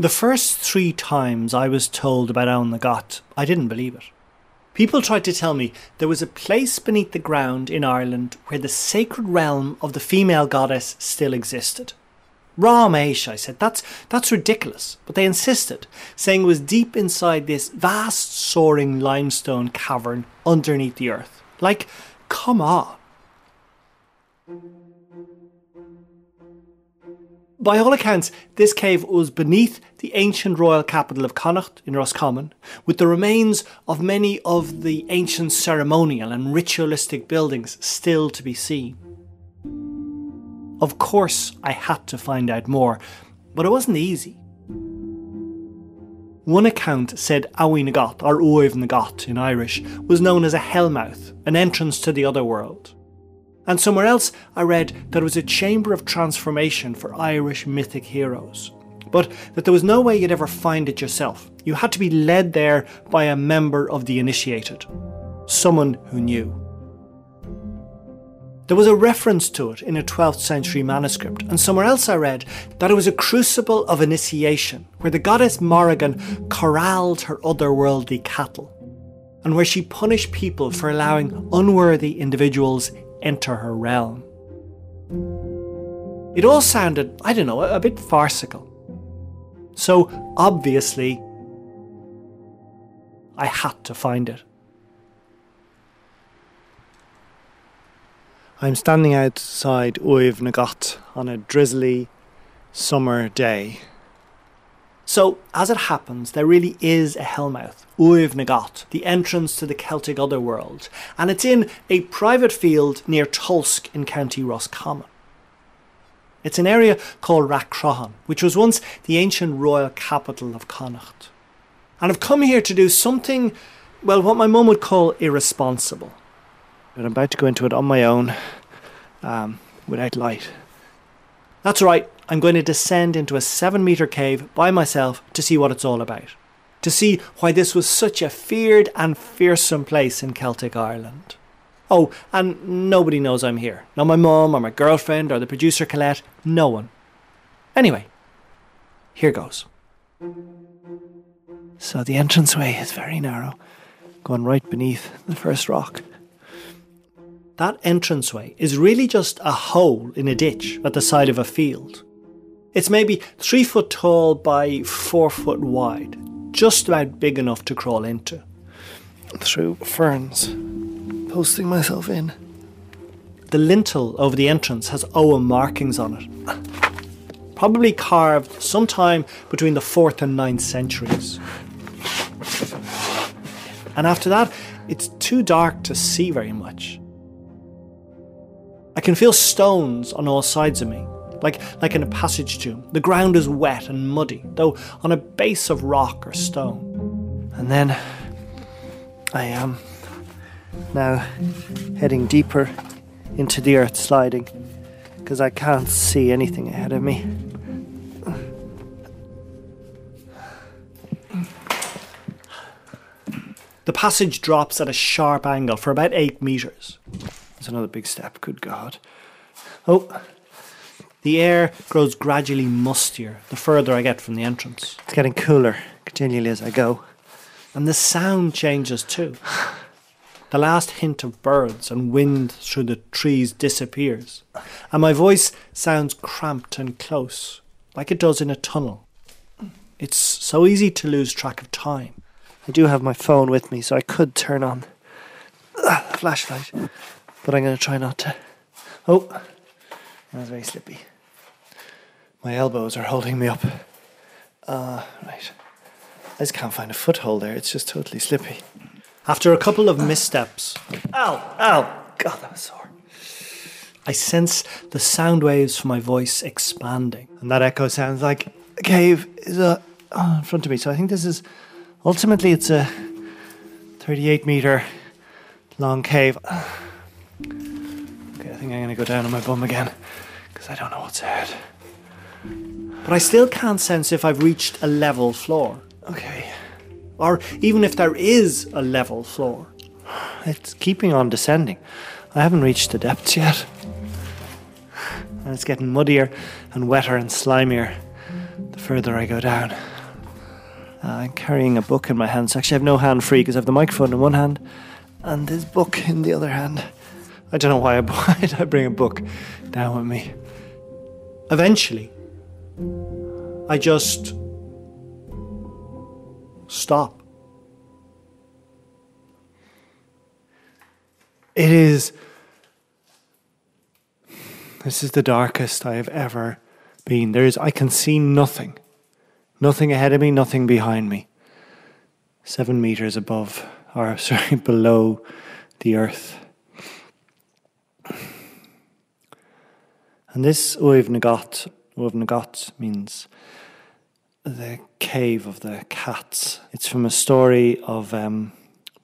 The first three times I was told about the Got, I didn't believe it. People tried to tell me there was a place beneath the ground in Ireland where the sacred realm of the female goddess still existed. Ramesh, I said, that's, that's ridiculous. But they insisted, saying it was deep inside this vast soaring limestone cavern underneath the earth. Like, come on. By all accounts, this cave was beneath the ancient royal capital of Connacht in Roscommon, with the remains of many of the ancient ceremonial and ritualistic buildings still to be seen. Of course, I had to find out more, but it wasn't easy. One account said Oweynagat, or Oiv Nagat in Irish, was known as a hellmouth, an entrance to the other world. And somewhere else I read that it was a chamber of transformation for Irish mythic heroes. But that there was no way you'd ever find it yourself. You had to be led there by a member of the initiated, someone who knew. There was a reference to it in a 12th century manuscript, and somewhere else I read that it was a crucible of initiation, where the goddess Morrigan corralled her otherworldly cattle, and where she punished people for allowing unworthy individuals enter her realm. It all sounded, I don't know, a bit farcical. So obviously, I had to find it. I'm standing outside Uiv Nagat on a drizzly summer day. So, as it happens, there really is a Hellmouth, Uiv Nagat, the entrance to the Celtic otherworld, and it's in a private field near Tulsk in County Roscommon. It's an area called Rathcroghan, which was once the ancient royal capital of Connacht. And I've come here to do something, well, what my mum would call irresponsible. But I'm about to go into it on my own, um, without light. That's right, I'm going to descend into a seven metre cave by myself to see what it's all about. To see why this was such a feared and fearsome place in Celtic Ireland. Oh, and nobody knows I'm here. Not my mum or my girlfriend or the producer Colette. No one. Anyway, here goes. So the entranceway is very narrow, going right beneath the first rock. That entranceway is really just a hole in a ditch at the side of a field. It's maybe three foot tall by four foot wide, just about big enough to crawl into. Through ferns, posting myself in. The lintel over the entrance has Ogham markings on it. Probably carved sometime between the 4th and 9th centuries. And after that, it's too dark to see very much. I can feel stones on all sides of me, like, like in a passage tomb. The ground is wet and muddy, though on a base of rock or stone. And then I am now heading deeper into the earth sliding because I can't see anything ahead of me. The passage drops at a sharp angle for about 8 metres. That's another big step, good God. Oh, the air grows gradually mustier the further I get from the entrance. It's getting cooler continually as I go. And the sound changes too. The last hint of birds and wind through the trees disappears, and my voice sounds cramped and close, like it does in a tunnel. It's so easy to lose track of time. I do have my phone with me, so I could turn on the flashlight, but I'm going to try not to. Oh, that was very slippy. My elbows are holding me up. Uh, right. I just can't find a foothold there. It's just totally slippy. After a couple of missteps, ow, ow, God, that was sore. I sense the sound waves from my voice expanding, and that echo sounds like a cave is uh, oh, in front of me. So I think this is ultimately it's a 38 meter long cave. Okay, I think I'm gonna go down on my bum again because I don't know what's ahead. But I still can't sense if I've reached a level floor. Okay. Or even if there is a level floor. It's keeping on descending. I haven't reached the depths yet. And it's getting muddier and wetter and slimier the the further I go down. Uh, I'm carrying a book in my hands. Actually, I have no hand free because I have the microphone in one hand and this book in the other hand. I don't know why I, why I bring a book down with me. Eventually, I just stop. It is. This is the darkest I have ever been. There is. I can see nothing. Nothing ahead of me, nothing behind me. Seven meters above, or sorry, below the earth. And this Uiv Nagat, means the cave of the cats. It's from a story of um,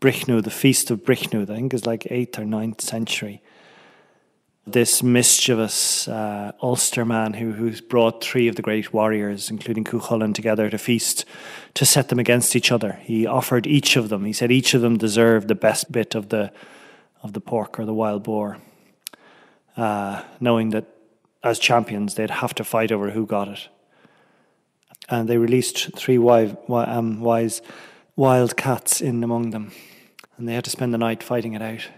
Bricriu, the feast of Bricriu, I think is like 8th or 9th century. This mischievous uh, Ulster man who, who's brought three of the great warriors, including Cuchulainn, together to feast to set them against each other. He offered each of them, he said each of them deserved the best bit of the, of the pork or the wild boar, uh, knowing that as champions, they'd have to fight over who got it. And they released three um, wise wild cats in among them, and they had to spend the night fighting it out.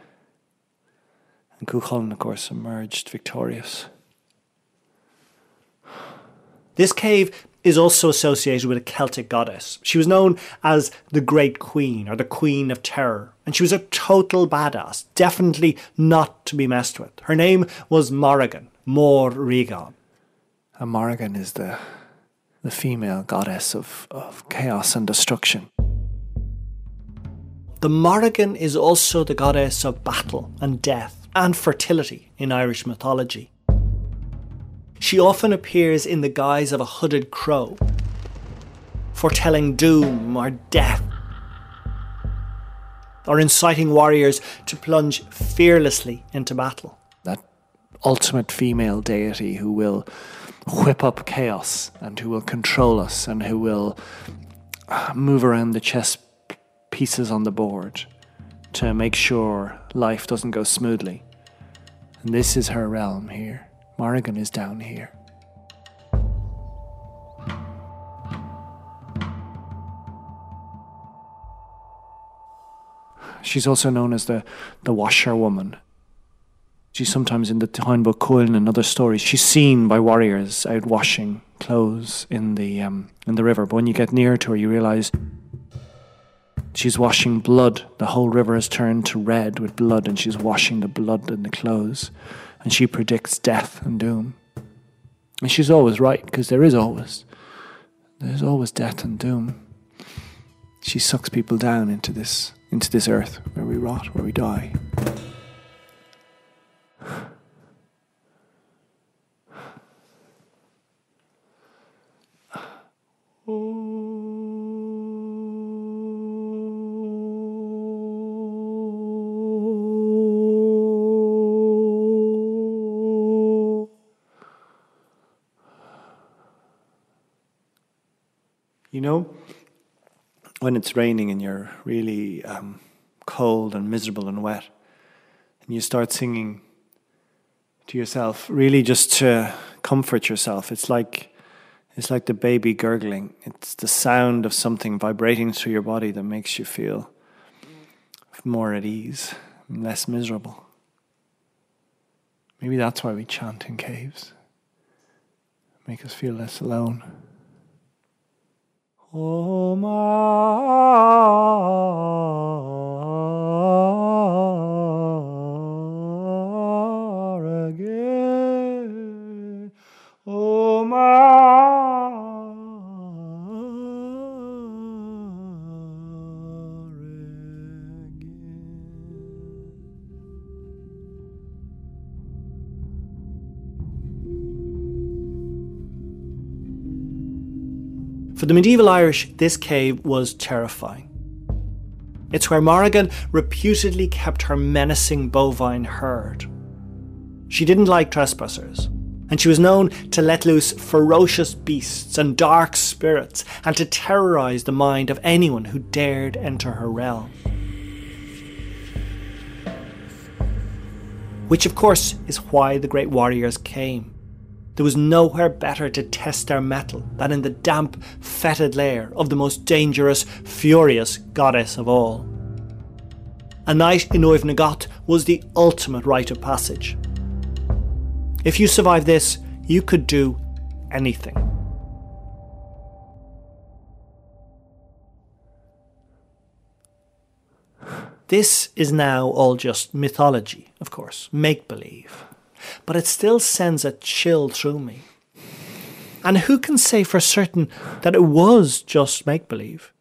And Cuchulainn, of course, emerged victorious. This cave is also associated with a Celtic goddess. She was known as the Great Queen or the Queen of Terror, and she was a total badass, definitely not to be messed with. Her name was Morrigan, Mor Regan. And Morrigan is the, the female goddess of, of chaos and destruction. The Morrigan is also the goddess of battle and death and fertility in Irish mythology. She often appears in the guise of a hooded crow, foretelling doom or death, or inciting warriors to plunge fearlessly into battle. That ultimate female deity who will whip up chaos and who will control us and who will uh, move around the chess pieces on the board to make sure life doesn't go smoothly. And this is her realm here. Morrigan is down here. She's also known as the, the washerwoman. She's sometimes in the Bó Cúailnge and other stories. She's seen by warriors out washing clothes in the um, in the river. But when you get near to her, you realise she's washing blood. The whole river has turned to red with blood, and she's washing the blood in the clothes and she predicts death and doom. And she's always right, because there is always, there's always death and doom. She sucks people down into this, into this earth where we rot, where we die. Oh. You know, when it's raining and you're really um, cold and miserable and wet, and you start singing to yourself, really just to comfort yourself. It's like it's like the baby gurgling. It's the sound of something vibrating through your body that makes you feel more at ease, less miserable. Maybe that's why we chant in caves. Make us feel less alone. Oh For the medieval Irish, this cave was terrifying. It's where Morrigan reputedly kept her menacing bovine herd. She didn't like trespassers, and she was known to let loose ferocious beasts and dark spirits and to terrorise the mind of anyone who dared enter her realm. Which, of course, is why the great warriors came There was nowhere better to test their mettle than in the damp, fetid lair of the most dangerous, furious goddess of all. A night in Gàth was the ultimate rite of passage. If you survived this, you could do anything. This is now all just mythology, of course, make believe. But it still sends a chill through me. And who can say for certain that it was just make believe?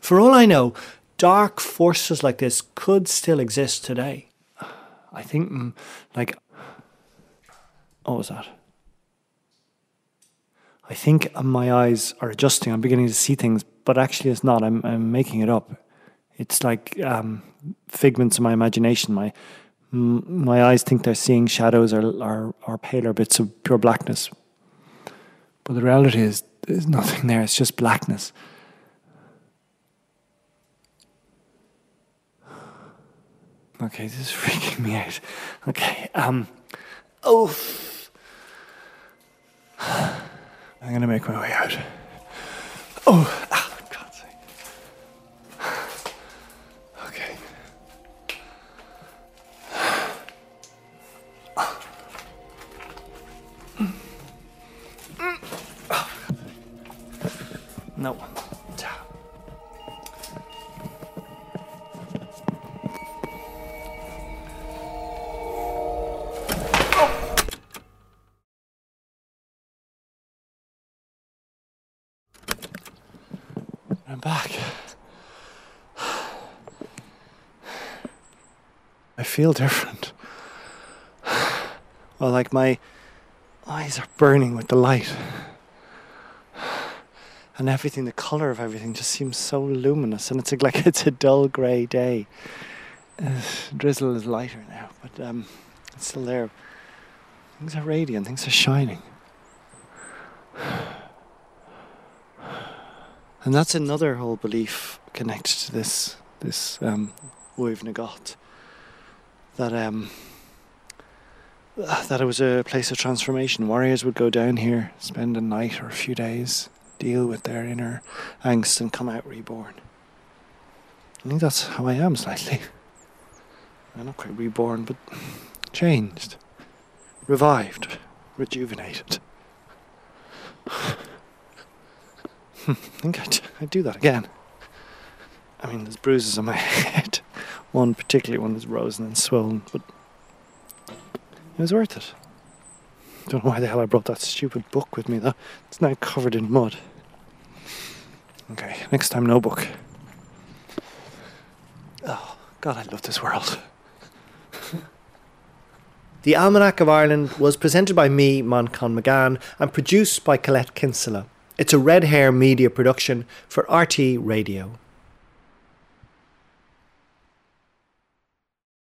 For all I know, dark forces like this could still exist today. I think, mm, like, what was that? I think my eyes are adjusting. I'm beginning to see things, but actually, it's not. I'm, I'm making it up. It's like um, figments of my imagination. My my eyes think they're seeing shadows or, or, or paler bits of pure blackness. But the reality is, there's nothing there. It's just blackness. Okay, this is freaking me out. Okay, um, oh, I'm gonna make my way out. Oh, I'm back. I feel different. Well, like my eyes are burning with the light. And everything, the colour of everything just seems so luminous. And it's like it's a dull grey day. Uh, drizzle is lighter now, but um, it's still there. Things are radiant, things are shining. And that's another whole belief connected to this this um, Uaibh na Gàth. That um, that it was a place of transformation. Warriors would go down here, spend a night or a few days, deal with their inner angst, and come out reborn. I think that's how I am slightly. I'm not quite reborn, but changed, revived, rejuvenated. I think I'd, I'd do that again. I mean, there's bruises on my head. One particularly one that's rosy and swollen, but it was worth it. Don't know why the hell I brought that stupid book with me, though. It's now covered in mud. Okay, next time, no book. Oh, God, I love this world. The Almanac of Ireland was presented by me, Manchán Magan, and produced by Colette Kinsella. It's a Red Hair media production for RTÉ Radio.